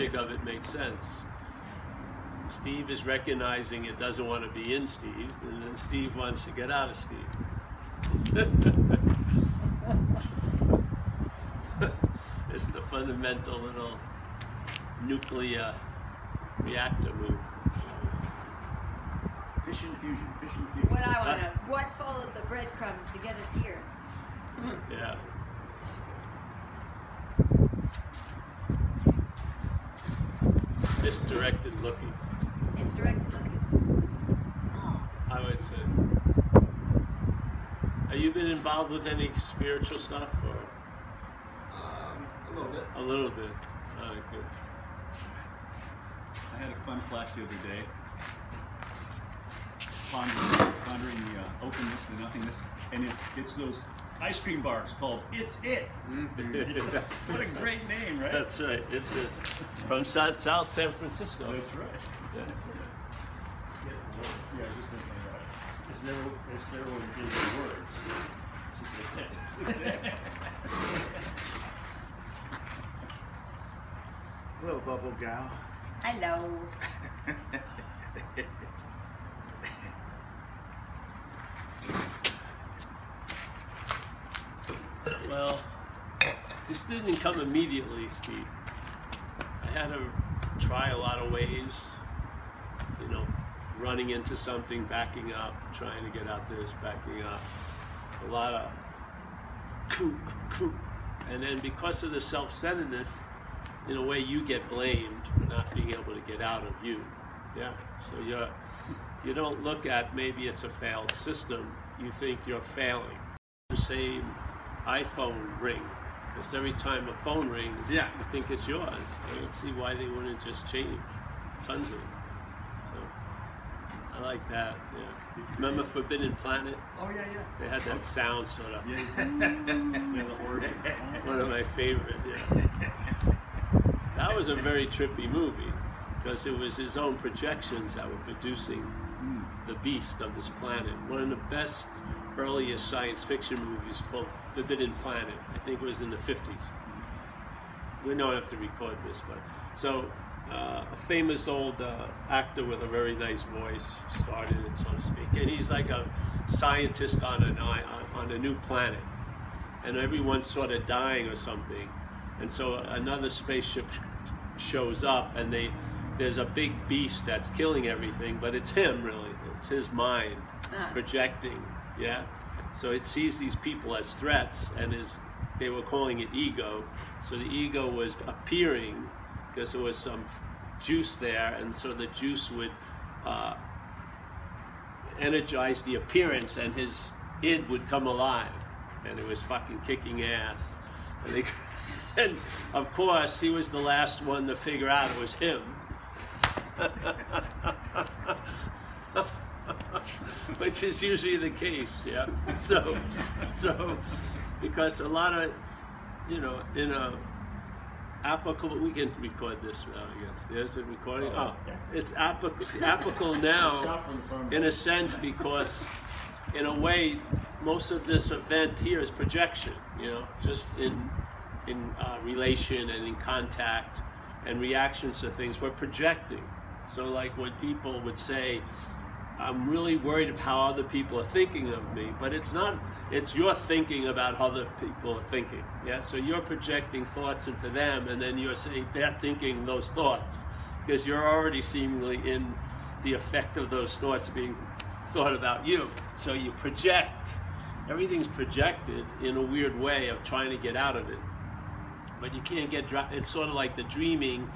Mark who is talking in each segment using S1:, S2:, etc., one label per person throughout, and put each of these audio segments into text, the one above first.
S1: logic of it makes sense. Steve is recognizing it doesn't want to be in Steve, and then Steve wants to get out of Steve. it's the fundamental little nuclear reactor move.
S2: Fission fusion, fission fusion.
S3: What I want to ask, what followed the breadcrumbs to get us here?
S1: Yeah. Misdirected looking,
S3: It's direct looking. Oh,
S1: I would say. Have you been involved with any spiritual stuff or
S2: Um, a little bit.
S1: a little bit? Oh, good.
S2: I had a fun flash the other day. Pondering, pondering the uh, openness, the nothingness, and it's it's those ice cream bars called It's It. what a great name, right?
S1: That's right. It's, it's from South, South San Francisco.
S2: That's right.
S1: Yeah.
S2: Yeah, just thinking about it. It's never, it's never when you give the words. It's It.
S4: Hello, Bubble Gal.
S3: hello.
S1: Well, this didn't come immediately, Steve. I had to try a lot of ways, you know, running into something, backing up, trying to get out this, backing up. A lot of coop, coop. And then because of the self centeredness, in a way, you get blamed for not being able to get out of you. Yeah? So you're, you don't look at maybe it's a failed system, you think you're failing. The same iPhone ring. Because every time a phone rings,
S4: Yeah.
S1: you think it's yours. I don't see why they wouldn't just change. Tons of them. So I like that. Yeah. Remember Forbidden Planet?
S2: Oh yeah, yeah.
S1: They had that sound sort of.
S2: Yeah, yeah, the organ.
S1: One of my favorite. Yeah. That was a very trippy movie because it was his own projections that were producing. The beast of this planet. One of the best earliest science fiction movies called Forbidden Planet. I think it was in the 50s. We don't have to record this, but so uh, a famous old uh, actor with a very nice voice started it, so to speak, and he's like a scientist on an on, a new planet, and everyone's sort of dying or something, and so another spaceship shows up, and they there's a big beast that's killing everything, but it's him really. It's his mind
S3: Ah.
S1: projecting. Yeah. So it sees these people as threats, and is they were calling it ego. So the ego was appearing because there was some juice there, and so the juice would uh, energize the appearance, and his id would come alive, and it was fucking kicking ass. And, they, and of course, he was the last one to figure out it was him. Which is usually the case, yeah. So, so, because a lot of, you know, in a applicable, we can record this now, I guess. There's a recording. Oh, it's applicable, applicable now,
S2: Shot from the front.
S1: in a sense, because, in a way, most of this event here is projection. You know, just in in uh, relation and in contact and reactions to things, we're projecting. So, like when people would say, I'm really worried about how other people are thinking of me, but it's not, it's your thinking about how other people are thinking. Yeah, so you're projecting thoughts into them, and then you're saying they're thinking those thoughts because you're already seemingly in the effect of those thoughts being thought about you. So you project, everything's projected in a weird way of trying to get out of it but you can't get it's sort of like the dreaming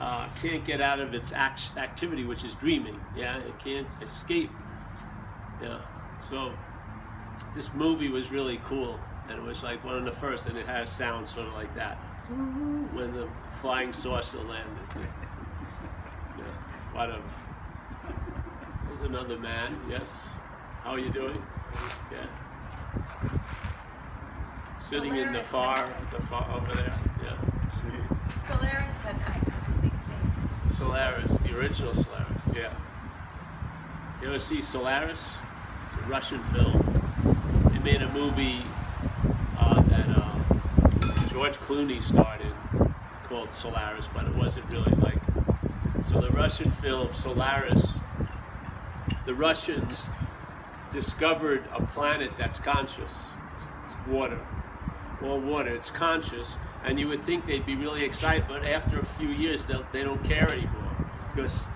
S1: uh, can't get out of its act- activity which is dreaming yeah? It can't escape. Yeah so this movie was really cool and it was like one of the first and it had a sound sort of like that. When the flying saucer landed. Yeah whatever. There's another man yes. How are you doing? Yeah. Sitting in the far the far over there yeah.
S3: Solaris and I have a big thing.
S1: Solaris, the original Solaris, yeah. You ever see Solaris? It's a Russian film. They made a movie uh, that uh, George Clooney started called Solaris, but it wasn't really like. So the Russian film Solaris, the Russians discovered a planet that's conscious. It's, it's water, all water. It's conscious, and you would think they'd be really excited, but after a few years, they'll, they don't care anymore because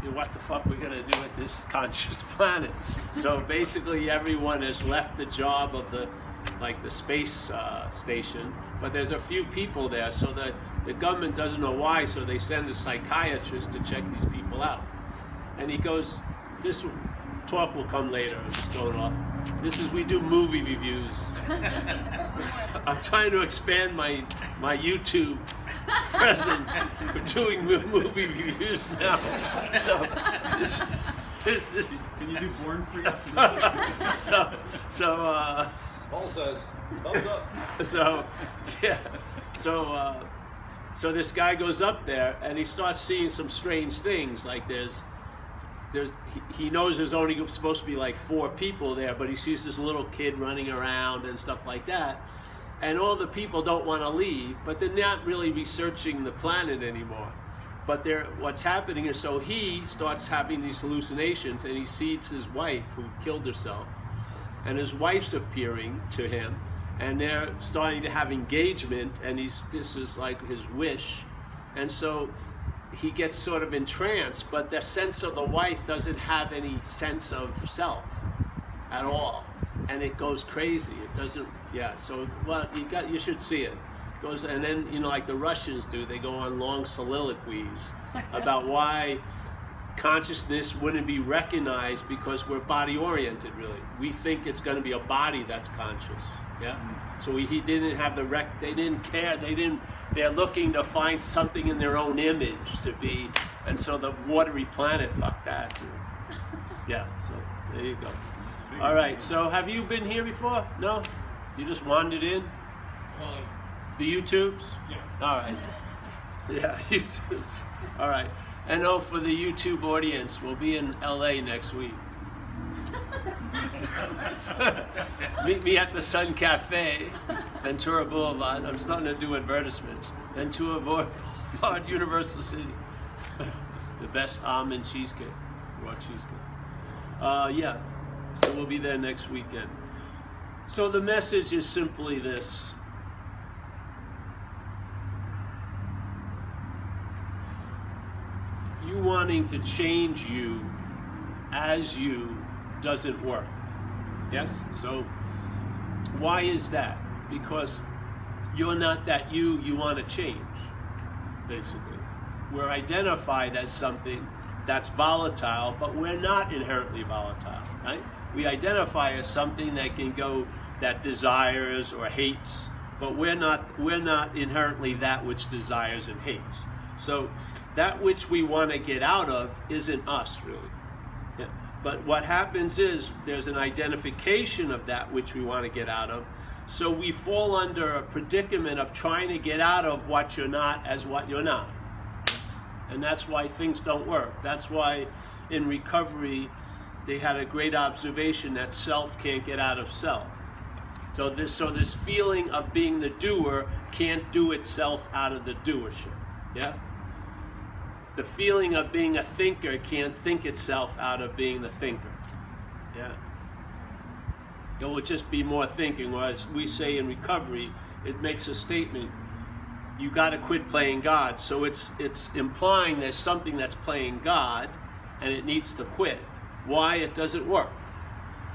S1: you know, what the fuck we're gonna do with this conscious planet? So basically, everyone has left the job of the like the space uh, station, but there's a few people there, so the the government doesn't know why, so they send a psychiatrist to check these people out, and he goes, this talk will come later. I'm just going off. This is we do movie reviews. I'm trying to expand my my YouTube presence. We're doing movie reviews now. So this, this is
S2: Can you do Born Free?
S1: so so uh,
S4: Paul says, thumbs up.
S1: so yeah so uh, so this guy goes up there and he starts seeing some strange things like there's there's he, knows there's only supposed to be like four people there but he sees this little kid running around and stuff like that and all the people don't want to leave but they're not really researching the planet anymore. But they're, what's happening is so he starts having these hallucinations and he sees his wife who killed herself and his wife's appearing to him and they're starting to have engagement and he's this is like his wish. And so he gets sort of entranced but the sense of the wife doesn't have any sense of self at all. And it goes crazy. It doesn't yeah so well you got you should see it. Goes and then you know like the russians do they go on long soliloquies about why consciousness wouldn't be recognized because we're body oriented really. We think it's going to be a body that's conscious yeah so he, he didn't have the rec they didn't care they didn't they're looking to find something in their own image to be and so the watery planet fuck that yeah so there you go all right so have you been here before no you just wandered in the youtubes
S4: yeah.
S1: all right. Yeah, YouTubes. All right. And oh, for the YouTube audience, we'll be in LA next week. Meet me at the Sun Cafe, Ventura Boulevard. I'm starting to do advertisements. Ventura Boulevard, Universal City. the best almond cheesecake, raw cheesecake. Uh, yeah, so we'll be there next weekend. So the message is simply this you wanting to change you as you doesn't work. Yes? So, why is that? Because you're not that you you want to change, basically. We're identified as something that's volatile, but we're not inherently volatile, right? We identify as something that can go, that desires or hates, but we're not, we're not inherently that which desires and hates. So, that which we want to get out of isn't us really. But what happens is there's an identification of that which we want to get out of. So we fall under a predicament of trying to get out of what you're not as what you're not. And that's why things don't work. That's why in recovery they had a great observation that self can't get out of self. So this so this feeling of being the doer can't do itself out of the doership. Yeah? The feeling of being a thinker can't think itself out of being the thinker. Yeah. It will just be more thinking, or as we say in recovery, it makes a statement. You got to quit playing God. So it's it's implying there's something that's playing God, and it needs to quit. Why? It doesn't work.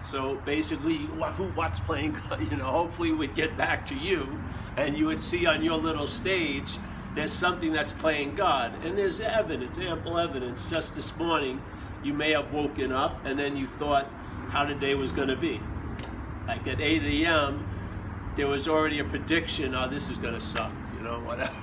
S1: So basically, who what's playing God? You know, hopefully we'd get back to you, and you would see on your little stage there's something that's playing God. And there's evidence, ample evidence. Just this morning, you may have woken up and then you thought how the day was going to be. Like at 8 a.m., there was already a prediction, oh, this is going to suck, you know, whatever.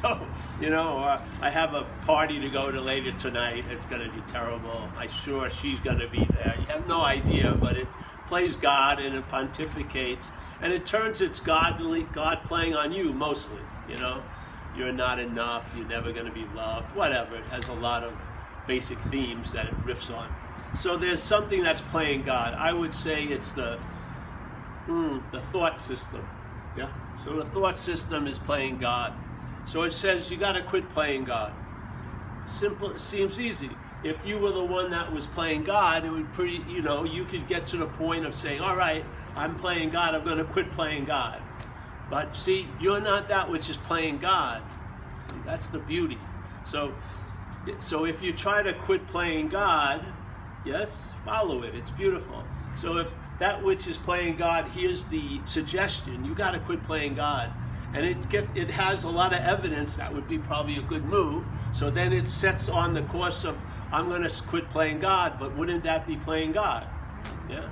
S1: So, you know, uh, I have a party to go to later tonight. It's going to be terrible. I'm sure she's going to be there. You have no idea, but it plays God and it pontificates. And it turns its godly, God playing on you mostly, you know you're not enough, you're never going to be loved, whatever. It has a lot of basic themes that it riffs on. So there's something that's playing God. I would say it's the mm, the thought system. Yeah. So the thought system is playing God. So it says you got to quit playing God. Simple, seems easy. If you were the one that was playing God, it would pretty, you know, you could get to the point of saying, all right, I'm playing God, I'm going to quit playing God. But see, you're not that which is playing God. See, that's the beauty. So, so if you try to quit playing God, yes, follow it. It's beautiful. So if that which is playing God, here's the suggestion: you got to quit playing God, and it get it has a lot of evidence that would be probably a good move. So then it sets on the course of I'm going to quit playing God, but wouldn't that be playing God? Yeah.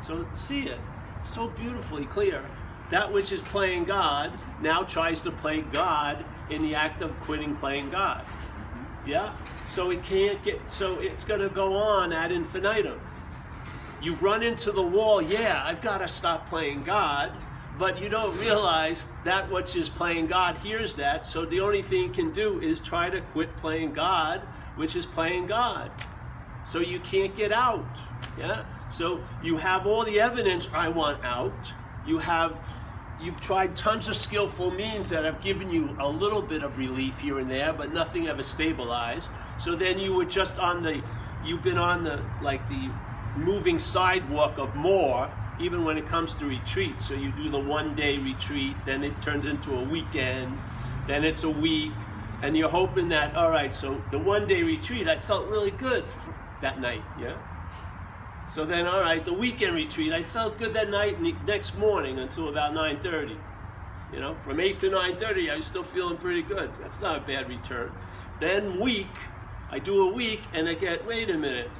S1: So see it. It's so beautifully clear. That which is playing God now tries to play God in the act of quitting playing God. Mm-hmm. Yeah? So it can't get, so it's going to go on ad infinitum. You've run into the wall, yeah, I've got to stop playing God, but you don't realize that which is playing God hears that, so the only thing you can do is try to quit playing God, which is playing God. So you can't get out. Yeah? So you have all the evidence I want out. You have you've tried tons of skillful means that have given you a little bit of relief here and there, but nothing ever stabilized. So then you were just on the you've been on the like the moving sidewalk of more even when it comes to retreat. So you do the one day retreat, then it turns into a weekend, then it's a week, and you're hoping that, all right, so the one day retreat, I felt really good that night, yeah? So then, all right, the weekend retreat, I felt good that night and next morning until about 9.30. You know, from 8 to 9.30, I was still feeling pretty good. That's not a bad return. Then week, I do a week and I get, wait a minute,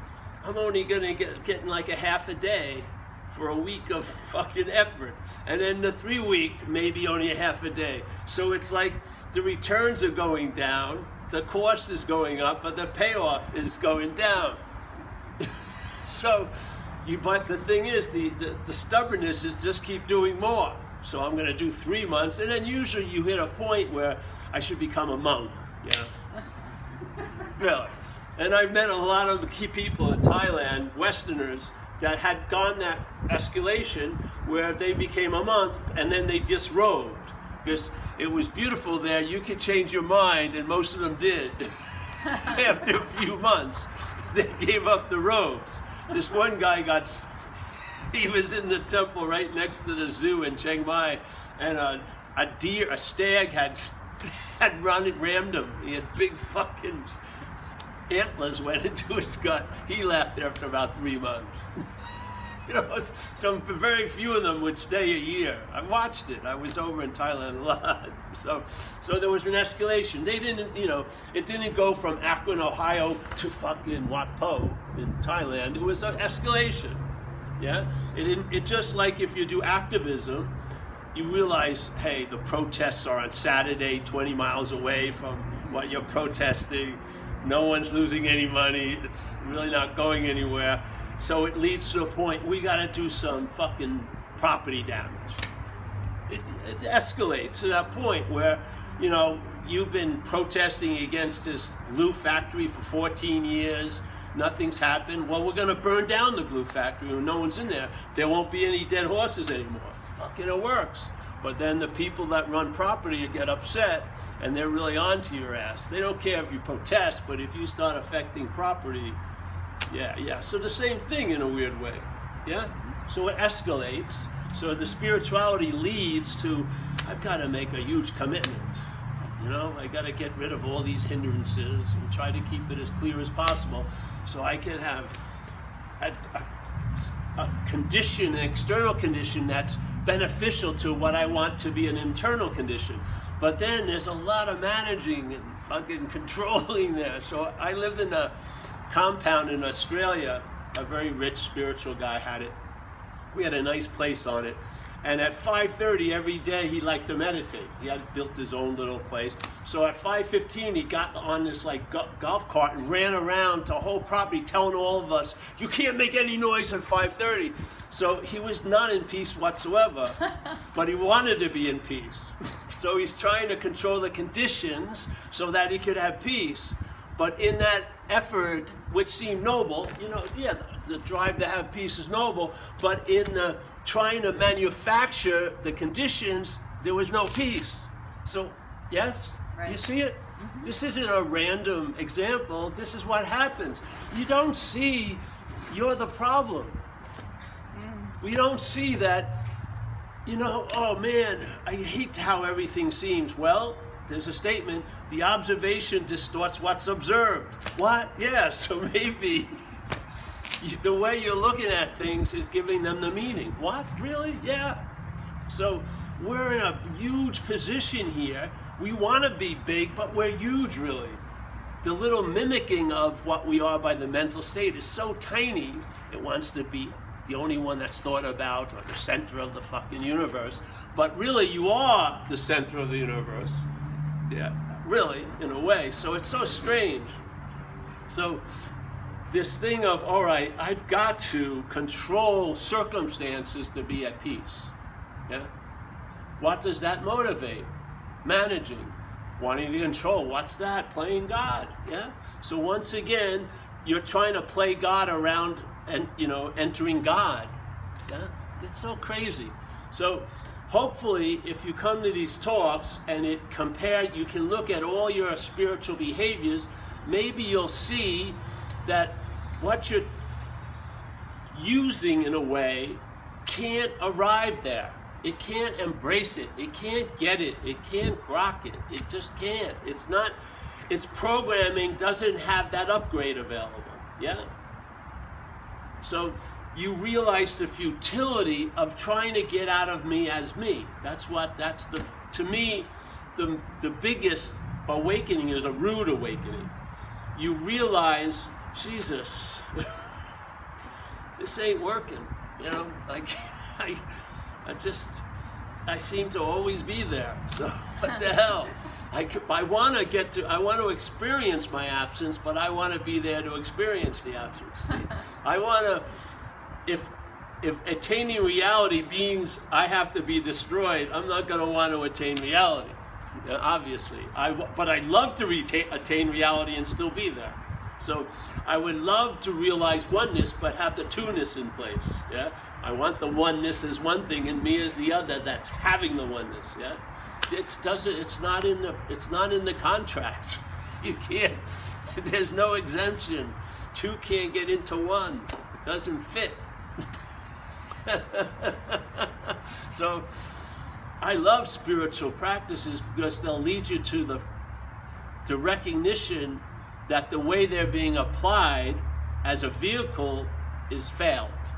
S1: I'm only gonna get getting like a half a day for a week of fucking effort. And then the three week, maybe only a half a day. So it's like the returns are going down, the cost is going up, but the payoff is going down. So you but the thing is the, the, the stubbornness is just keep doing more. So I'm gonna do three months, and then usually you hit a point where I should become a monk, yeah. really. And I've met a lot of key people in Thailand, Westerners, that had gone that escalation where they became a monk and then they disrobed because it was beautiful there. You could change your mind, and most of them did. After a few months, they gave up the robes. This one guy got, he was in the temple right next to the zoo in Chiang Mai, and a, a deer, a stag had had run rammed him. He had big fucking antlers went into his gut. He left after about three months. you know, so very few of them would stay a year. I watched it. I was over in Thailand a lot. So, so there was an escalation. They didn't, you know, it didn't go from Akron, Ohio to fucking Wat Po in Thailand. It was an escalation. Yeah, it didn't, it just like if you do activism, you realize, hey, the protests are on Saturday, 20 miles away from what you're protesting. No one's losing any money. It's really not going anywhere. So it leads to a point we got to do some fucking property damage. It, it escalates to that point where, you know, you've been protesting against this glue factory for 14 years. Nothing's happened. Well, we're going to burn down the glue factory when no one's in there. There won't be any dead horses anymore. Fucking it works. But then the people that run property get upset and they're really onto your ass. They don't care if you protest, but if you start affecting property, yeah, yeah. So the same thing in a weird way. Yeah? So it escalates. So the spirituality leads to I've got to make a huge commitment. You know, I got to get rid of all these hindrances and try to keep it as clear as possible so I can have a, a, a condition, an external condition that's beneficial to what I want to be an internal condition. But then there's a lot of managing and fucking controlling there. So I lived in a compound in Australia. A very rich spiritual guy had it. We had a nice place on it. And at 5:30 every day he liked to meditate. He had built his own little place. So at 5:15 he got on this like go- golf cart and ran around the whole property telling all of us, "You can't make any noise at 5:30." So he was not in peace whatsoever, but he wanted to be in peace. So he's trying to control the conditions so that he could have peace. But in that effort, which seem noble, you know, yeah, the, the drive to have peace is noble, but in the trying to manufacture the conditions, there was no peace. So Yes? You see it? Mm-hmm. This isn't a random example. This is what happens. You don't see you're the problem. Mm. We don't see that, you know, oh man, I hate how everything seems. Well, there's a statement the observation distorts what's observed. What? Yeah, so maybe the way you're looking at things is giving them the meaning. What? Really? Yeah. So we're in a huge position here. We want to be big, but we're huge, really. The little mimicking of what we are by the mental state is so tiny, it wants to be the only one that's thought about or the center of the fucking universe. But really, you are the center of the universe. Yeah, really, in a way. So it's so strange. So this thing of, all right, I've got to control circumstances to be at peace. Yeah? What does that motivate? Managing, wanting to control. What's that? Playing God. Yeah? So once again, you're trying to play God around and you know, entering God. Yeah? It's so crazy. So hopefully if you come to these talks and it compare you can look at all your spiritual behaviors, maybe you'll see that what you're using in a way can't arrive there. It can't embrace it. It can't get it. It can't grok it. It just can't. It's not, its programming doesn't have that upgrade available. Yeah? So you realize the futility of trying to get out of me as me. That's what, that's the, to me, the, the biggest awakening is a rude awakening. You realize, Jesus, this ain't working. You know, like I, I just, I seem to always be there. So what the hell? I, I want to get to, I want to experience my absence, but I want to be there to experience the absence. See, I want to, if, if attaining reality means I have to be destroyed, I'm not going to want to attain reality. Obviously, I, but I'd love to retain, attain reality and still be there. So I would love to realize oneness, but have the two-ness in place. Yeah, I want the oneness as one thing and me as the other. That's having the oneness. Yeah, it's doesn't. It's not in the. It's not in the contract. You can't. There's no exemption. Two can't get into one. It doesn't fit. so I love spiritual practices because they'll lead you to the the recognition that the way they're being applied as a vehicle is failed.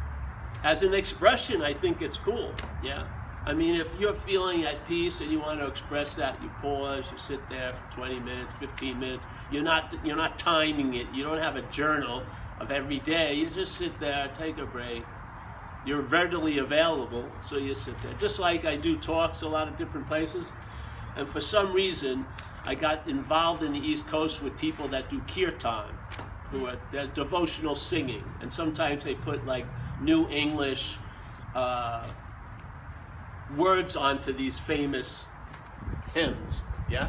S1: As an expression, I think it's cool. Yeah. I mean, if you're feeling at peace and you want to express that, you pause, you sit there for 20 minutes, 15 minutes. You're not you're not timing it. You don't have a journal of every day. You just sit there, take a break. You're readily available, so you sit there. Just like I do talks a lot of different places. And for some reason, I got involved in the East Coast with people that do kirtan, who are devotional singing, and sometimes they put like New English uh, words onto these famous hymns, yeah.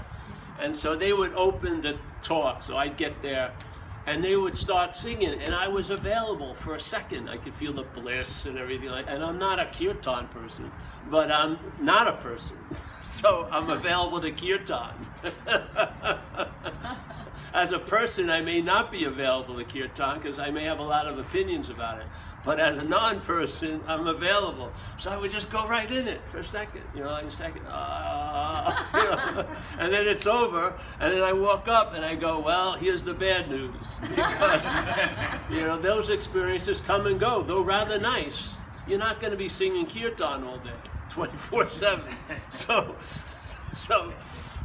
S1: And so they would open the talk, so I'd get there, and they would start singing, and I was available for a second. I could feel the bliss and everything like. And I'm not a kirtan person, but I'm not a person, so I'm available to kirtan. as a person, I may not be available to kirtan because I may have a lot of opinions about it. But as a non-person, I'm available. So I would just go right in it for a second, you know, like a second, ah, you know, and then it's over, and then I walk up and I go, well, here's the bad news, because you know those experiences come and go, though rather nice. You're not going to be singing kirtan all day, 24/7. So, so,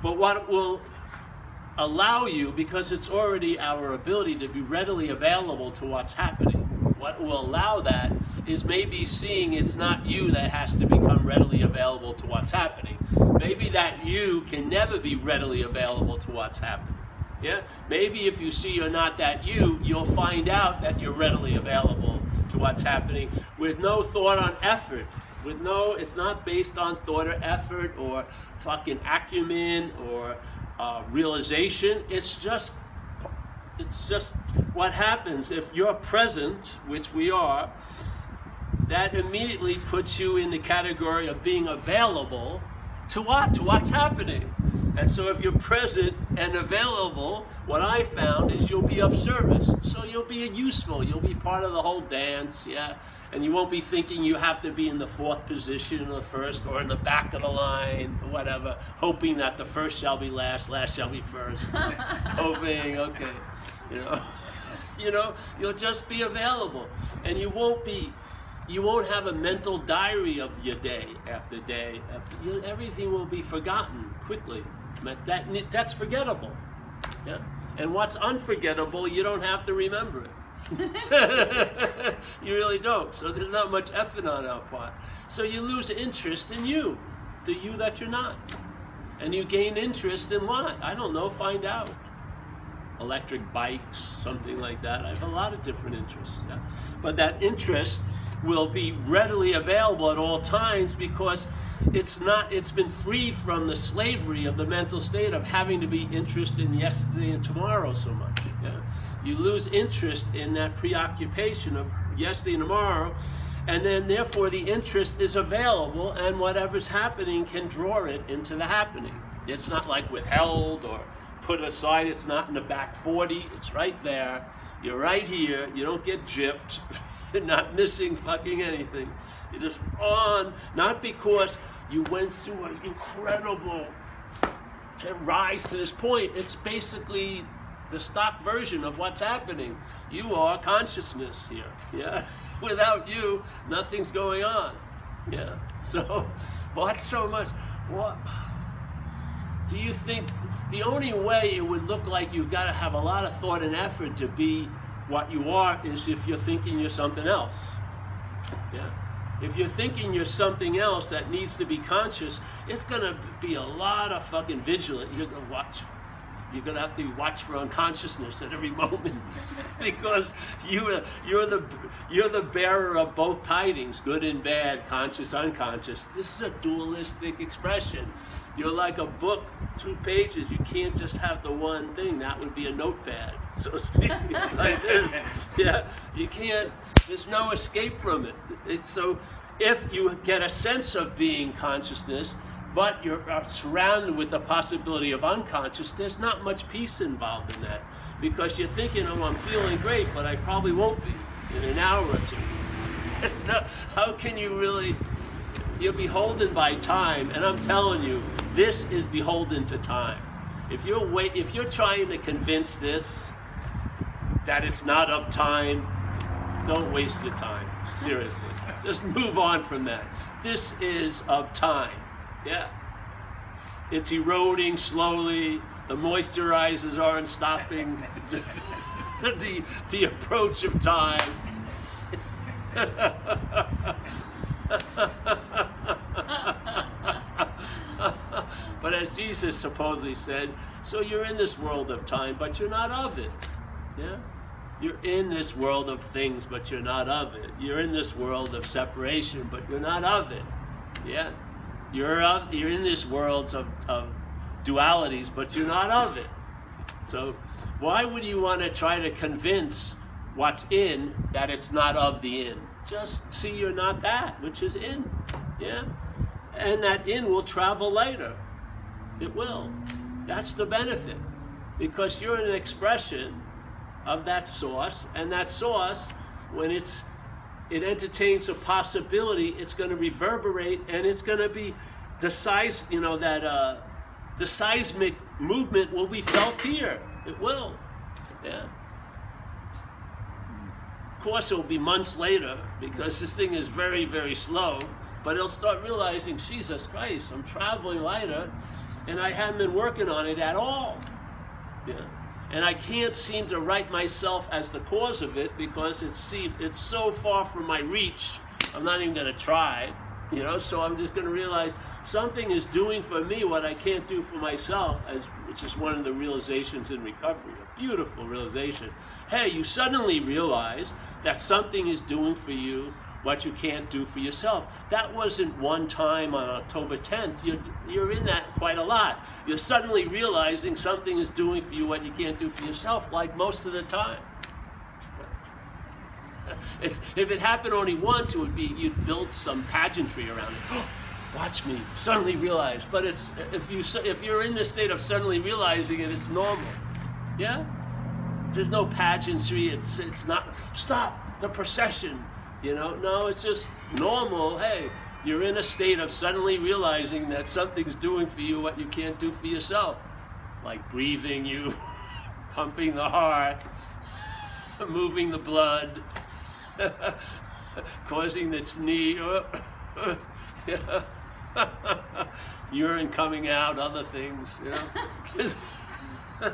S1: but what will allow you because it's already our ability to be readily available to what's happening. What will allow that is maybe seeing it's not you that has to become readily available to what's happening. Maybe that you can never be readily available to what's happening. Yeah? Maybe if you see you're not that you, you'll find out that you're readily available to what's happening with no thought on effort. With no, it's not based on thought or effort or fucking acumen or uh, realization. It's just, it's just what happens if you're present, which we are. That immediately puts you in the category of being available to what? To what's happening. And so if you're present and available, what I found is you'll be of service. So you'll be useful. You'll be part of the whole dance, yeah. And you won't be thinking you have to be in the fourth position or the first or in the back of the line or whatever, hoping that the first shall be last, last shall be first. hoping, okay, you know. you know, you'll just be available. And you won't be you won't have a mental diary of your day after day. After, you, everything will be forgotten quickly. But that that's forgettable. Yeah. And what's unforgettable, you don't have to remember it. you really don't. So there's not much effort on our part. So you lose interest in you, the you that you're not. And you gain interest in what? I don't know, find out. Electric bikes, something like that. I have a lot of different interests. Yeah? But that interest will be readily available at all times because it's not it's been freed from the slavery of the mental state of having to be interested in yesterday and tomorrow so much yeah? you lose interest in that preoccupation of yesterday and tomorrow and then therefore the interest is available and whatever's happening can draw it into the happening. It's not like withheld or put aside it's not in the back 40 it's right there. You're right here you don't get gypped not missing fucking anything. You're just on, not because you went through an incredible to rise to this point. It's basically the stock version of what's happening. You are consciousness here. Yeah. Without you, nothing's going on. Yeah. So, what's so much? What? Do you think the only way it would look like you've got to have a lot of thought and effort to be what you are is if you're thinking you're something else. Yeah. If you're thinking you're something else that needs to be conscious, it's gonna be a lot of fucking vigilant. You're gonna watch. You're gonna have to watch for unconsciousness at every moment because you you're the you're the bearer of both tidings, good and bad, conscious, unconscious. This is a dualistic expression. You're like a book, two pages. You can't just have the one thing. That would be a notepad so to speak. It's like this. Yeah, you can't. There's no escape from it. It's so. If you get a sense of being consciousness, but you're uh, surrounded with the possibility of unconscious, there's not much peace involved in that because you're thinking, "Oh, I'm feeling great, but I probably won't be in an hour or two." That's not. How can you really? You're beholden by time, and I'm telling you, this is beholden to time. If you're wait, if you're trying to convince this that it's not of time, don't waste your time. Seriously. Just move on from that. This is of time. Yeah. It's eroding slowly. The moisturizers aren't stopping the, the, the approach of time. but as Jesus supposedly said, so you're in this world of time, but you're not of it. Yeah? You're in this world of things, but you're not of it. You're in this world of separation, but you're not of it. Yeah? You're of you're in this world of, of dualities, but you're not of it. So why would you want to try to convince what's in that it's not of the in? Just see you're not that, which is in. Yeah? And that in will travel later. It will. That's the benefit. Because you're an expression of that source, and that source, when it's it entertains a possibility, it's going to reverberate, and it's going to be the size, you know, that uh, the seismic movement will be felt here. It will, yeah. Of course, it will be months later because this thing is very, very slow. But it'll start realizing, Jesus Christ, I'm traveling lighter, and I haven't been working on it at all. Yeah and I can't seem to write myself as the cause of it because it's it's so far from my reach. I'm not even going to try, you know. So I'm just going to realize something is doing for me what I can't do for myself, as which is one of the realizations in recovery. A beautiful realization. Hey, you suddenly realize that something is doing for you what you can't do for yourself. That wasn't one time on October 10th. You're, you're in that quite a lot. You're suddenly realizing something is doing for you what you can't do for yourself, like most of the time. It's, if it happened only once, it would be you'd build some pageantry around it. watch me suddenly realize. But it's if you if you're in the state of suddenly realizing it, it's normal. Yeah. There's no pageantry. It's it's not stop the procession. You know, no, it's just normal. Hey, you're in a state of suddenly realizing that something's doing for you what you can't do for yourself, like breathing you, pumping the heart, moving the blood, causing the sneeze, urine coming out, other things. You know?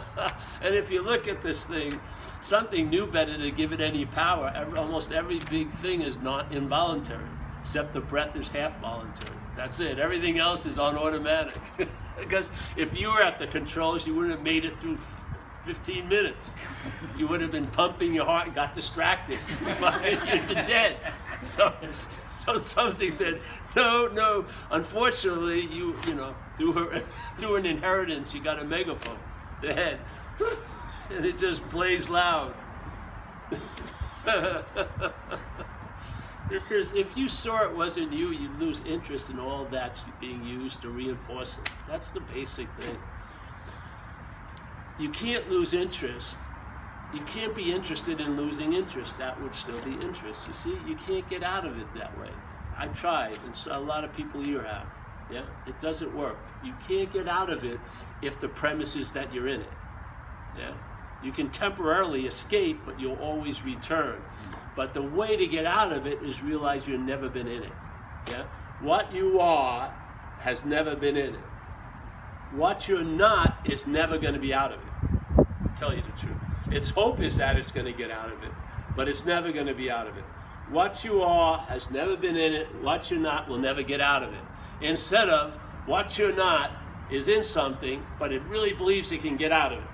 S1: and if you look at this thing, something new better to give it any power. Every, almost every big thing is not involuntary, except the breath is half voluntary. That's it. Everything else is on automatic. because if you were at the controls, you wouldn't have made it through 15 minutes. You would have been pumping your heart and got distracted. You'd been dead. So, so something said, no, no. Unfortunately, you, you know, through her, through an inheritance, you got a megaphone, the head, and it just plays loud. Because if you saw it wasn't you, you'd lose interest in all that's being used to reinforce it. That's the basic thing. You can't lose interest. You can't be interested in losing interest. That would still be interest. You see, you can't get out of it that way. I tried, and so a lot of people here have. Yeah, it doesn't work. You can't get out of it if the premise is that you're in it. Yeah, you can temporarily escape, but you'll always return. But the way to get out of it is realize you've never been in it. Yeah, what you are has never been in it. What you're not is never going to be out of it. I'll tell you the truth. Its hope is that it's going to get out of it, but it's never going to be out of it. What you are has never been in it. What you're not will never get out of it. Instead of what you're not is in something, but it really believes it can get out of it.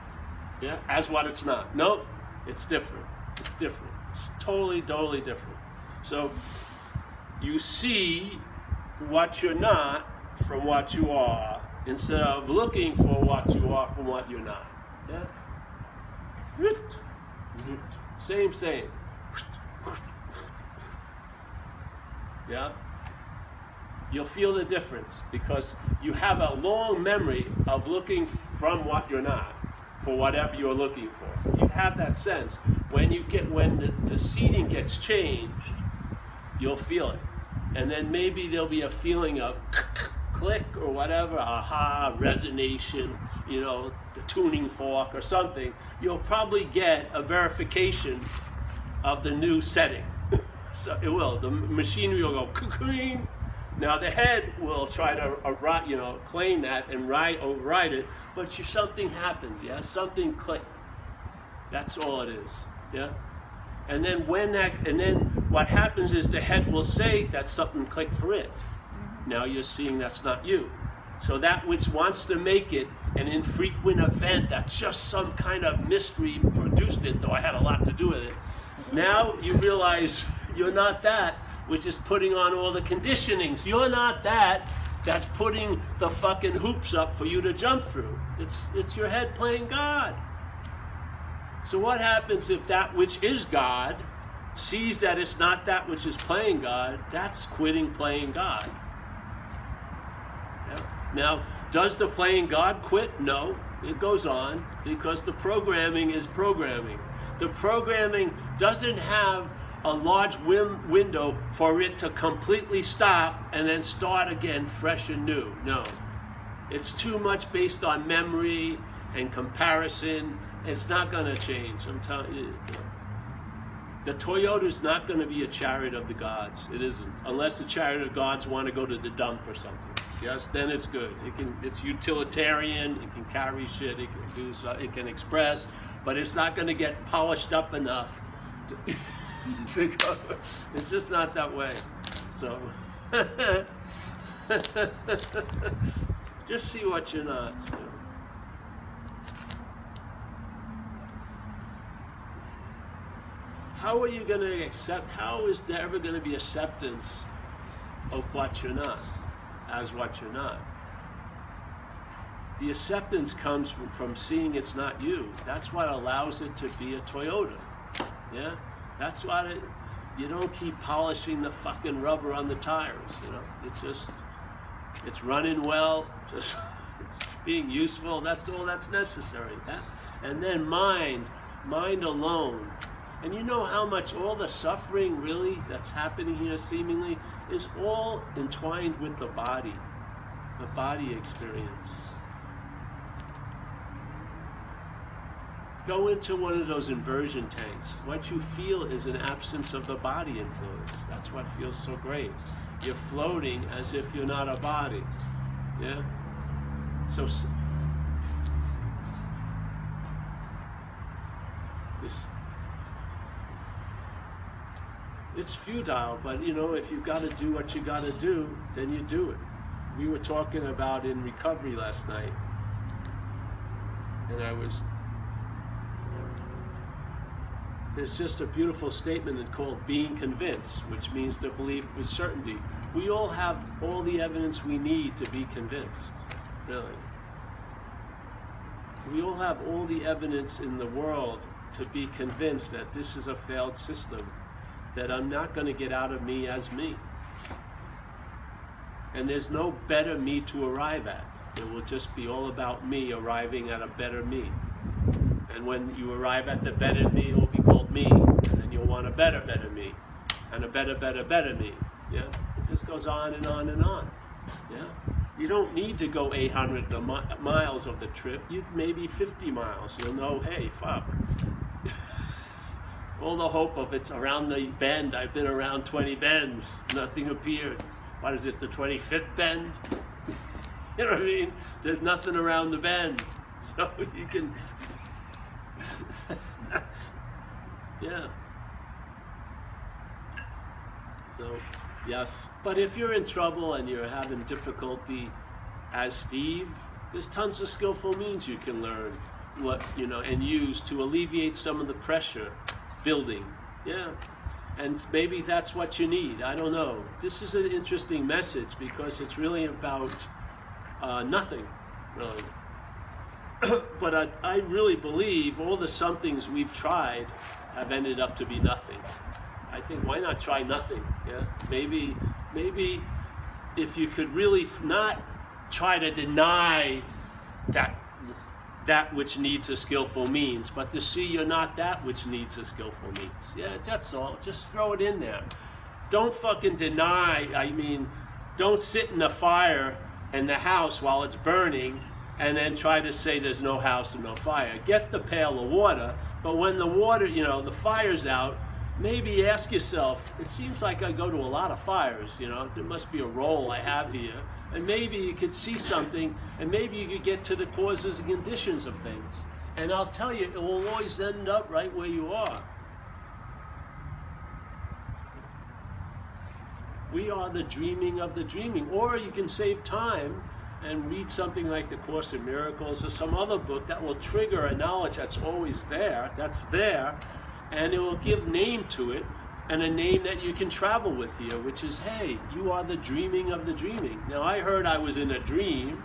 S1: Yeah, as what it's not. Nope, it's different. It's different. It's totally, totally different. So you see what you're not from what you are instead of looking for what you are from what you're not. Yeah? Same, same. Yeah? You'll feel the difference because you have a long memory of looking from what you're not for whatever you're looking for. You have that sense. When you get when the, the seating gets changed, you'll feel it. And then maybe there'll be a feeling of click or whatever, aha, resonation, you know, the tuning fork or something. You'll probably get a verification of the new setting. so it will. The machinery will go cooking. Now the head will try to, uh, you know, claim that and write override it, but you, something happened, yeah, something clicked. That's all it is, yeah. And then when that, and then what happens is the head will say that something clicked for it. Now you're seeing that's not you. So that which wants to make it an infrequent event that just some kind of mystery produced it, though I had a lot to do with it. Now you realize you're not that, which is putting on all the conditionings. You're not that that's putting the fucking hoops up for you to jump through. It's it's your head playing God. So what happens if that which is God sees that it's not that which is playing God? That's quitting playing God. Yeah. Now, does the playing God quit? No, it goes on because the programming is programming. The programming doesn't have a large win- window for it to completely stop and then start again fresh and new. No. It's too much based on memory and comparison. It's not going to change. I'm telling you. The Toyota is not going to be a chariot of the gods. It isn't, unless the chariot of gods want to go to the dump or something. Yes, then it's good. It can. It's utilitarian. It can carry shit. It can do so. It can express, but it's not going to get polished up enough. To, It's just not that way. So. just see what you're not. How are you going to accept? How is there ever going to be acceptance of what you're not, as what you're not? The acceptance comes from seeing it's not you. That's what allows it to be a Toyota. Yeah, that's why it. you don't keep polishing the fucking rubber on the tires. You know, it's just it's running well. Just it's being useful. That's all that's necessary. That, and then mind, mind alone. And you know how much all the suffering really that's happening here seemingly is all entwined with the body, the body experience. Go into one of those inversion tanks. What you feel is an absence of the body influence. That's what feels so great. You're floating as if you're not a body. Yeah? So, this it's futile, but you know, if you've got to do what you got to do, then you do it. We were talking about in recovery last night, and I was. There's just a beautiful statement called being convinced, which means to believe with certainty. We all have all the evidence we need to be convinced, really. We all have all the evidence in the world to be convinced that this is a failed system that I'm not going to get out of me as me. And there's no better me to arrive at. It will just be all about me arriving at a better me. And when you arrive at the better me, it will be me. And then you'll want a better, better me. And a better, better, better me. Yeah? It just goes on and on and on. Yeah? You don't need to go 800 mi- miles of the trip. You maybe 50 miles. You'll know, hey, fuck all the hope of it's around the bend. I've been around 20 bends. Nothing appears. What is it, the 25th bend? you know what I mean? There's nothing around the bend. So you can. Yeah. So, yes. But if you're in trouble and you're having difficulty as Steve, there's tons of skillful means you can learn what, you know, and use to alleviate some of the pressure building. Yeah. And maybe that's what you need. I don't know. This is an interesting message because it's really about uh, nothing, really. but I, I really believe all the somethings we've tried have ended up to be nothing. I think why not try nothing? Yeah. Maybe, maybe if you could really not try to deny that that which needs a skillful means, but to see you're not that which needs a skillful means. Yeah, that's all. Just throw it in there. Don't fucking deny, I mean, don't sit in the fire in the house while it's burning and then try to say there's no house and no fire. Get the pail of water, but when the water, you know, the fire's out, maybe ask yourself, it seems like I go to a lot of fires, you know, there must be a role I have here. And maybe you could see something, and maybe you could get to the causes and conditions of things. And I'll tell you, it will always end up right where you are. We are the dreaming of the dreaming. Or you can save time and read something like The Course in Miracles or some other book that will trigger a knowledge that's always there, that's there, and it will give name to it and a name that you can travel with here, which is, hey, you are the dreaming of the dreaming. Now, I heard I was in a dream.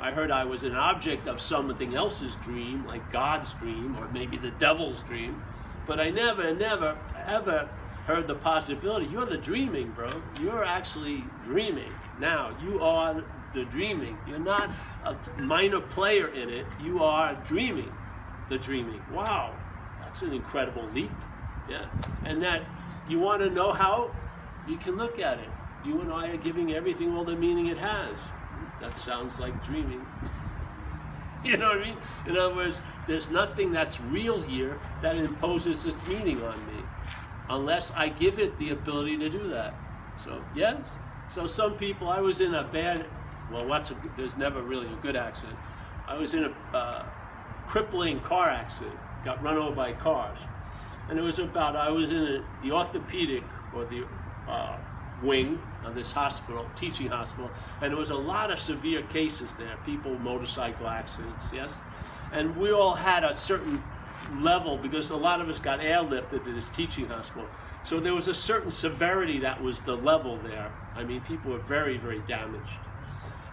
S1: I heard I was an object of something else's dream, like God's dream or maybe the devil's dream. But I never, never, ever heard the possibility. You're the dreaming, bro. You're actually dreaming. Now, you are the dreaming. You're not a minor player in it. You are dreaming the dreaming. Wow, that's an incredible leap. Yeah. And that you want to know how? You can look at it. You and I are giving everything all the meaning it has. That sounds like dreaming. You know what I mean? In other words, there's nothing that's real here that imposes its meaning on me unless I give it the ability to do that. So, yes. So, some people, I was in a bad, well, what's a, there's never really a good accident. I was in a uh, crippling car accident, got run over by cars. And it was about, I was in a, the orthopedic or the uh, wing of this hospital, teaching hospital, and there was a lot of severe cases there, people, motorcycle accidents, yes? And we all had a certain level because a lot of us got airlifted to this teaching hospital. So there was a certain severity that was the level there. I mean, people were very, very damaged.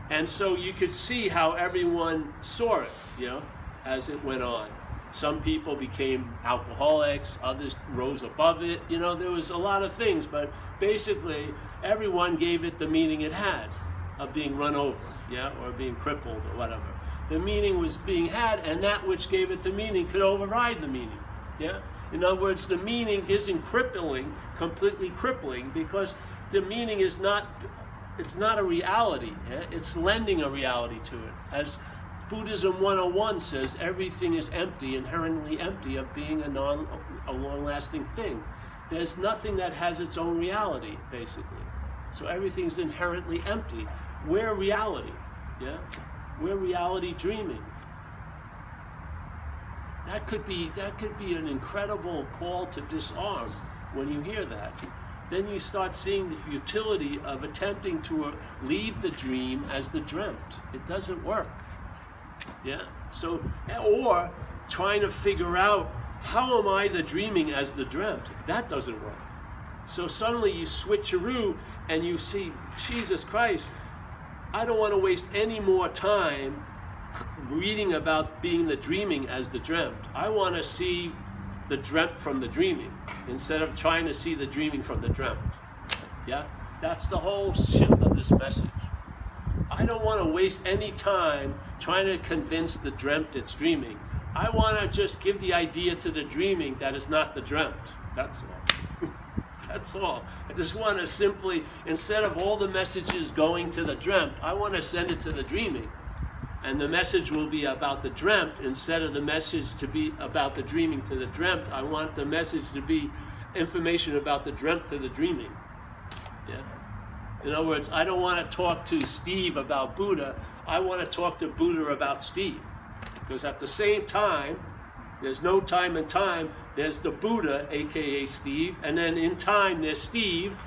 S1: And so you could see how everyone saw it, you know, as it went on. Some people became alcoholics, others rose above it. You know, there was a lot of things, but basically, everyone gave it the meaning it had of being run over, yeah, or being crippled or whatever. The meaning was being had, and that which gave it the meaning could override the meaning, yeah. In other words, the meaning isn't crippling, completely crippling, because the meaning is not it's not a reality. Yeah? It's lending a reality to it. As Buddhism 101 says, everything is empty, inherently empty of being a non a long-lasting thing. There's nothing that has its own reality, basically. So everything's inherently empty. We're reality. Yeah? We're reality dreaming. That could be that could be an incredible call to disarm when you hear that then you start seeing the futility of attempting to uh, leave the dream as the dreamt. It doesn't work. Yeah? So, or trying to figure out how am I the dreaming as the dreamt? That doesn't work. So suddenly you switch switcheroo and you see, Jesus Christ, I don't want to waste any more time reading about being the dreaming as the dreamt. I want to see the dreamt from the dreaming instead of trying to see the dreaming from the dreamt. Yeah? That's the whole shift of this message. I don't want to waste any time trying to convince the dreamt it's dreaming. I want to just give the idea to the dreaming that is not the dreamt. That's all. That's all. I just want to simply, instead of all the messages going to the dreamt, I want to send it to the dreaming and the message will be about the dreamt instead of the message to be about the dreaming to the dreamt. I want the message to be information about the dreamt to the dreaming. Yeah. In other words, I don't want to talk to Steve about Buddha. I want to talk to Buddha about Steve. Because at the same time, there's no time and time. There's the Buddha, aka Steve, and then in time there's Steve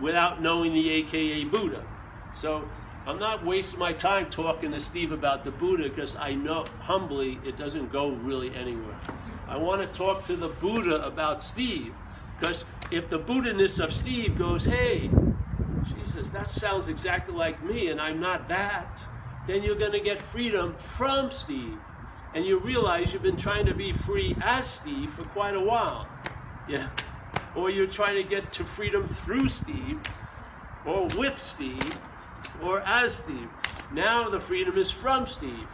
S1: without knowing the aka Buddha. So I'm not wasting my time talking to Steve about the Buddha because I know humbly it doesn't go really anywhere. I want to talk to the Buddha about Steve because if the Buddha-ness of Steve goes, hey, Jesus, that sounds exactly like me and I'm not that, then you're going to get freedom from Steve. And you realize you've been trying to be free as Steve for quite a while. Yeah. Or you're trying to get to freedom through Steve or with Steve or as Steve. Now the freedom is from Steve.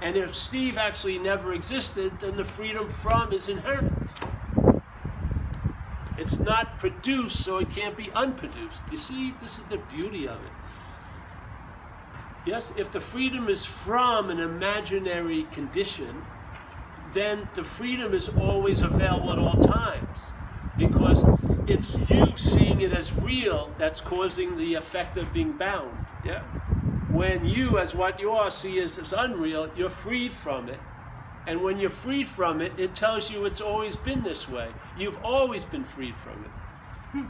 S1: And if Steve actually never existed, then the freedom from is inherent. It's not produced, so it can't be unproduced. You see, this is the beauty of it. Yes, if the freedom is from an imaginary condition, then the freedom is always available at all times because it's you seeing it as real that's causing the effect of being bound. Yeah? When you, as what you are, see as, as unreal, you're freed from it. And when you're freed from it, it tells you it's always been this way. You've always been freed from it. Hmm.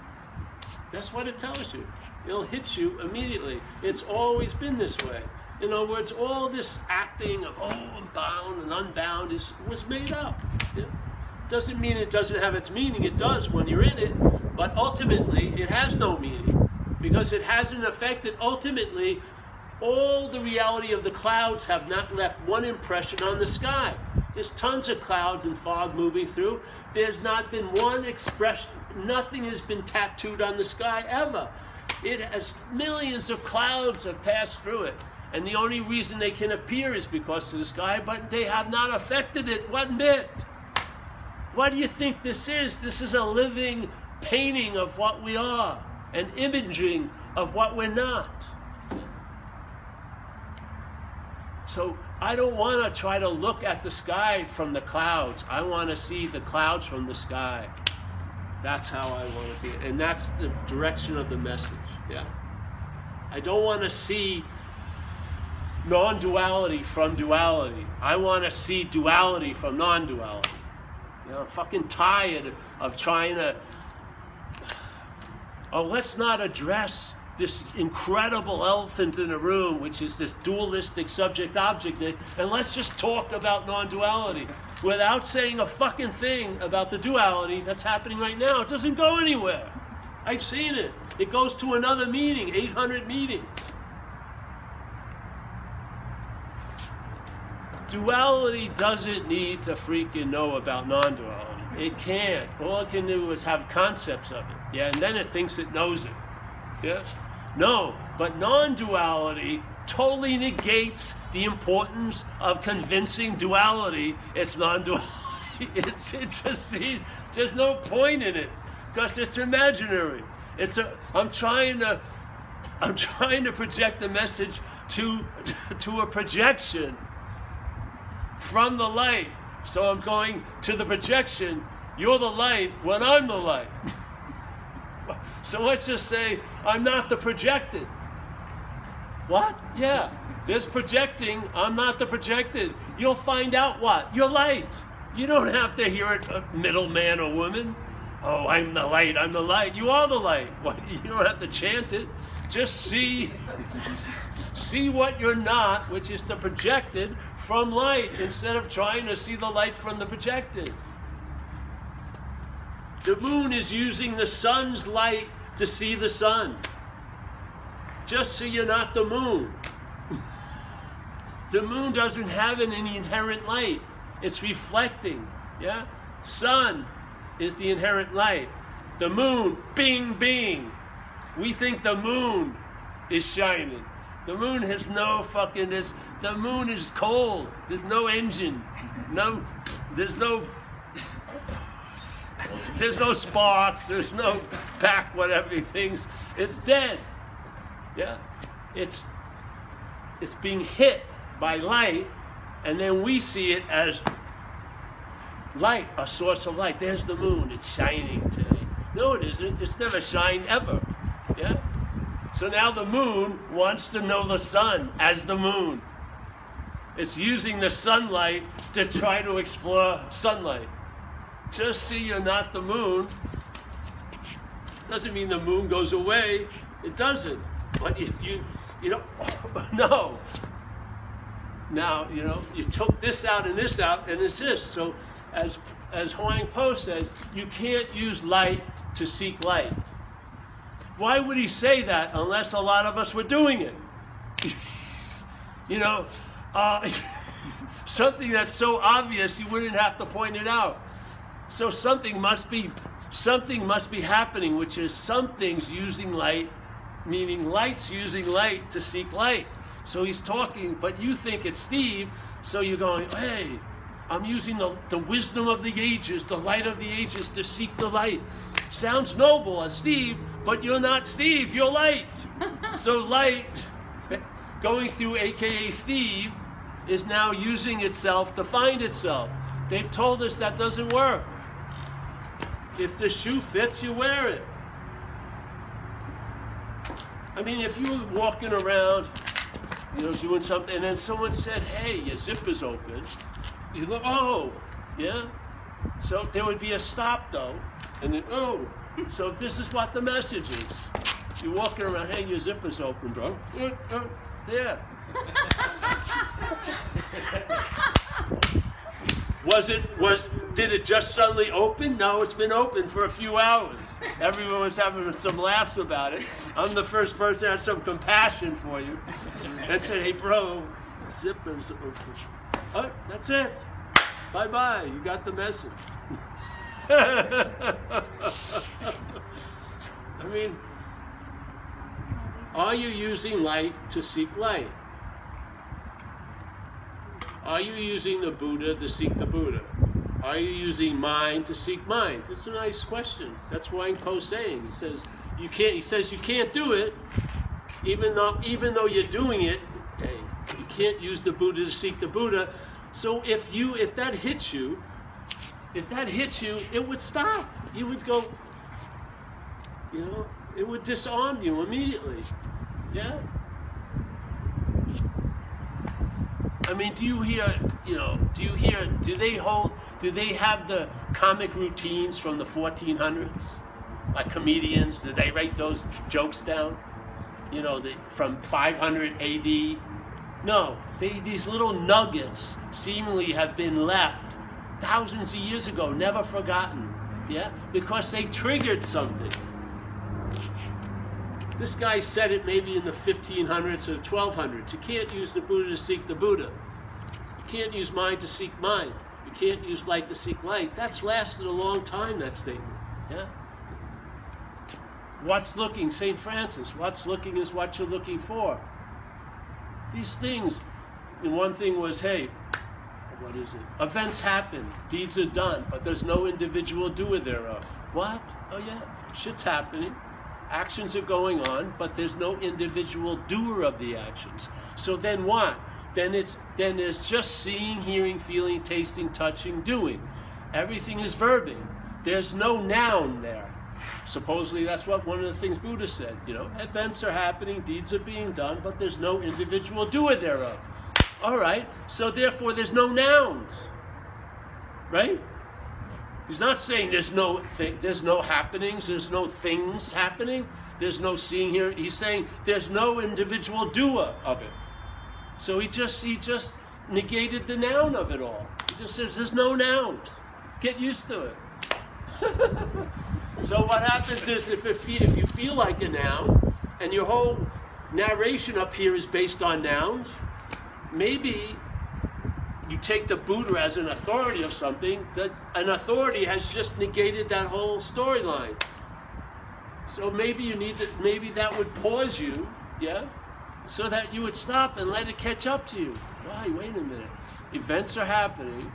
S1: That's what it tells you. It'll hit you immediately. It's always been this way. In other words, all this acting of, oh, I'm bound and unbound is, was made up. Yeah? Doesn't mean it doesn't have its meaning. It does when you're in it. But ultimately, it has no meaning because it hasn't affected ultimately all the reality of the clouds have not left one impression on the sky. There's tons of clouds and fog moving through. There's not been one expression, nothing has been tattooed on the sky ever. It has millions of clouds have passed through it. And the only reason they can appear is because of the sky, but they have not affected it one bit. What do you think this is? This is a living painting of what we are an imaging of what we're not. So I don't want to try to look at the sky from the clouds. I want to see the clouds from the sky. That's how I want to be. And that's the direction of the message. Yeah. I don't want to see non duality from duality. I want to see duality from non duality. You know, I'm fucking tired of trying to oh, let's not address this incredible elephant in the room, which is this dualistic subject object and let's just talk about non duality without saying a fucking thing about the duality that's happening right now. It doesn't go anywhere. I've seen it. It goes to another meeting, 800 meetings. Duality doesn't need to freaking know about non-duality. It can't. All it can do is have concepts of it. Yeah, and then it thinks it knows it. Yes? No, but non-duality totally negates the importance of convincing duality. It's non-duality. It's it just see, there's no point in it because it's imaginary. It's a. I'm trying to. I'm trying to project the message to to a projection from the light. So I'm going to the projection. You're the light when I'm the light. so let's just say I'm not the projected. What? Yeah. This projecting. I'm not the projected. You'll find out what? You're light. You don't have to hear it, middleman or woman. Oh, I'm the light. I'm the light. You are the light. What? You don't have to chant it. Just see, see what you're not, which is the projected, from light, instead of trying to see the light from the projected. The moon is using the sun's light to see the sun. Just so you're not the moon. the moon doesn't have any inherent light. It's reflecting. Yeah? Sun is the inherent light. The moon, bing, bing. We think the moon is shining. The moon has no fucking this. The moon is cold. There's no engine. No, there's no. There's no sparks. There's no back whatever things. It's dead. Yeah, it's it's being hit by light, and then we see it as light, a source of light. There's the moon. It's shining today. No, it isn't. It's never shined ever. Yeah. So now the moon wants to know the sun as the moon. It's using the sunlight to try to explore sunlight. Just see you're not the moon. Doesn't mean the moon goes away. It doesn't. But you, you, you know, no. Now, you know, you took this out and this out, and it's this. So, as, as Huang Po says, you can't use light to seek light. Why would he say that unless a lot of us were doing it? you know, uh, something that's so obvious you wouldn't have to point it out. So something must be something must be happening, which is something's using light, meaning light's using light to seek light. So he's talking, but you think it's Steve, so you're going, hey, I'm using the, the wisdom of the ages, the light of the ages to seek the light. Sounds noble as Steve, but you're not Steve, you're light. so light going through AKA Steve is now using itself to find itself. They've told us that doesn't work. If the shoe fits, you wear it. I mean, if you were walking around, you know, doing something, and then someone said, hey, your zip is open, you look, oh, yeah? So there would be a stop, though, and then, oh, so this is what the message is. You're walking around, hey, your zipper's open, bro. Uh, uh, there. Was it was did it just suddenly open? No, it's been open for a few hours. Everyone was having some laughs about it. I'm the first person that had some compassion for you and said, "Hey, bro, zipper's open." Oh, that's it. Bye bye. You got the message. I mean, are you using light to seek light? Are you using the Buddha to seek the Buddha? Are you using mind to seek mind? It's a nice question. That's Huang Po saying. He says you can't. He says you can't do it, even though even though you're doing it. You can't use the Buddha to seek the Buddha. So if you if that hits you, if that hits you, it would stop. You would go. You know, it would disarm you immediately. Yeah. I mean, do you hear, you know, do you hear, do they hold, do they have the comic routines from the 1400s? Like comedians, did they write those jokes down? You know, the, from 500 AD? No, they, these little nuggets seemingly have been left thousands of years ago, never forgotten. Yeah? Because they triggered something. This guy said it maybe in the 1500s or 1200s. You can't use the Buddha to seek the Buddha. You can't use mind to seek mind. You can't use light to seek light. That's lasted a long time, that statement. Yeah? What's looking, St. Francis, what's looking is what you're looking for. These things, and one thing was, hey, what is it? Events happen, deeds are done, but there's no individual doer thereof. What? Oh, yeah, shit's happening. Actions are going on, but there's no individual doer of the actions. So then what? Then it's then there's just seeing, hearing, feeling, tasting, touching, doing. Everything is verbing. There's no noun there. Supposedly that's what one of the things Buddha said. You know, events are happening, deeds are being done, but there's no individual doer thereof. All right, so therefore there's no nouns. Right? He's not saying there's no thing, there's no happenings, there's no things happening, there's no seeing here. He's saying there's no individual doer of it. So he just he just negated the noun of it all. He just says there's no nouns. Get used to it. so what happens is if, if you feel like a noun and your whole narration up here is based on nouns, maybe you take the Buddha as an authority of something, that an authority has just negated that whole storyline. So maybe you need to, maybe that would pause you, yeah, so that you would stop and let it catch up to you. Why? Wait a minute. Events are happening.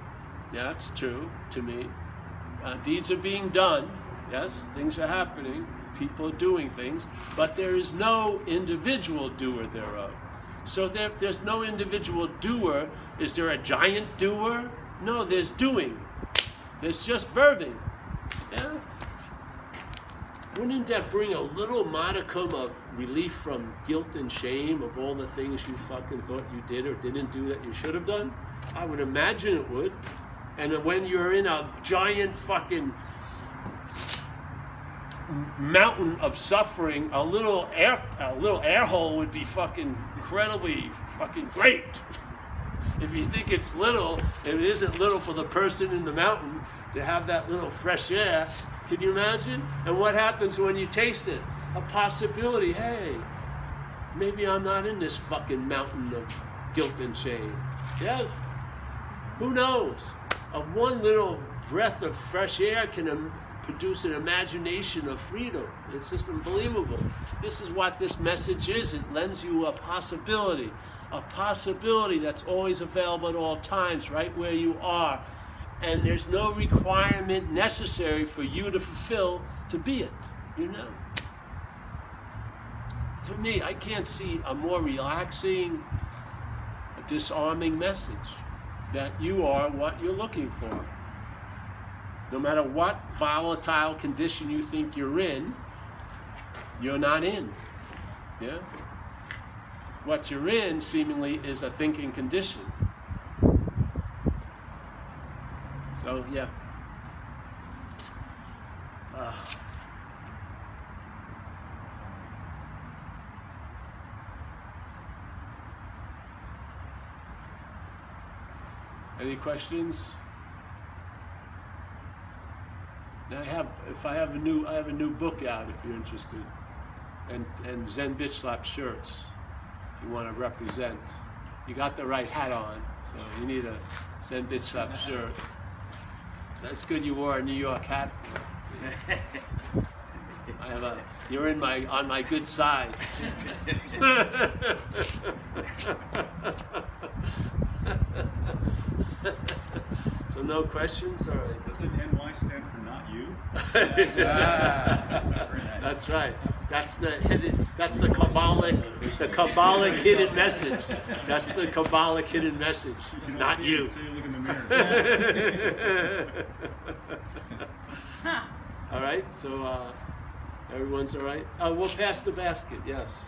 S1: Yeah, that's true to me. Uh, deeds are being done. Yes, things are happening. People are doing things, but there is no individual doer thereof. So there, if there's no individual doer, is there a giant doer? No, there's doing. There's just verbing. Yeah. Wouldn't that bring a little modicum of relief from guilt and shame of all the things you fucking thought you did or didn't do that you should have done? I would imagine it would. And when you're in a giant fucking mountain of suffering, a little air a little air hole would be fucking incredibly fucking great. If you think it's little, it isn't little for the person in the mountain to have that little fresh air. Can you imagine? And what happens when you taste it? A possibility, hey, maybe I'm not in this fucking mountain of guilt and shame. Yes. Who knows? A one little breath of fresh air can produce an imagination of freedom. It's just unbelievable. This is what this message is. It lends you a possibility, a possibility that's always available at all times, right where you are. And there's no requirement necessary for you to fulfill to be it, you know. To me, I can't see a more relaxing, disarming message that you are what you're looking for. No matter what volatile condition you think you're in, you're not in. Yeah? What you're in, seemingly, is a thinking condition. So, yeah. Uh, any questions? Now I have, if I have a new, I have a new book out if you're interested, and and Zen bitch slap shirts, if you want to represent. You got the right hat on, so you need a Zen bitch slap shirt. That's good. You wore a New York hat for it. I have a. You're in my on my good side. so no questions, all right.
S2: Doesn't NY stand for not you?
S1: That's right. That's the hidden. That's the Kabbalic, the Kabbalic hidden message. That's the Kabbalic hidden message.
S2: don't
S1: you.
S2: it until you look in the mirror.
S3: Huh.
S1: all right. So uh, everyone's all right. Uh, we'll pass the basket. Yes.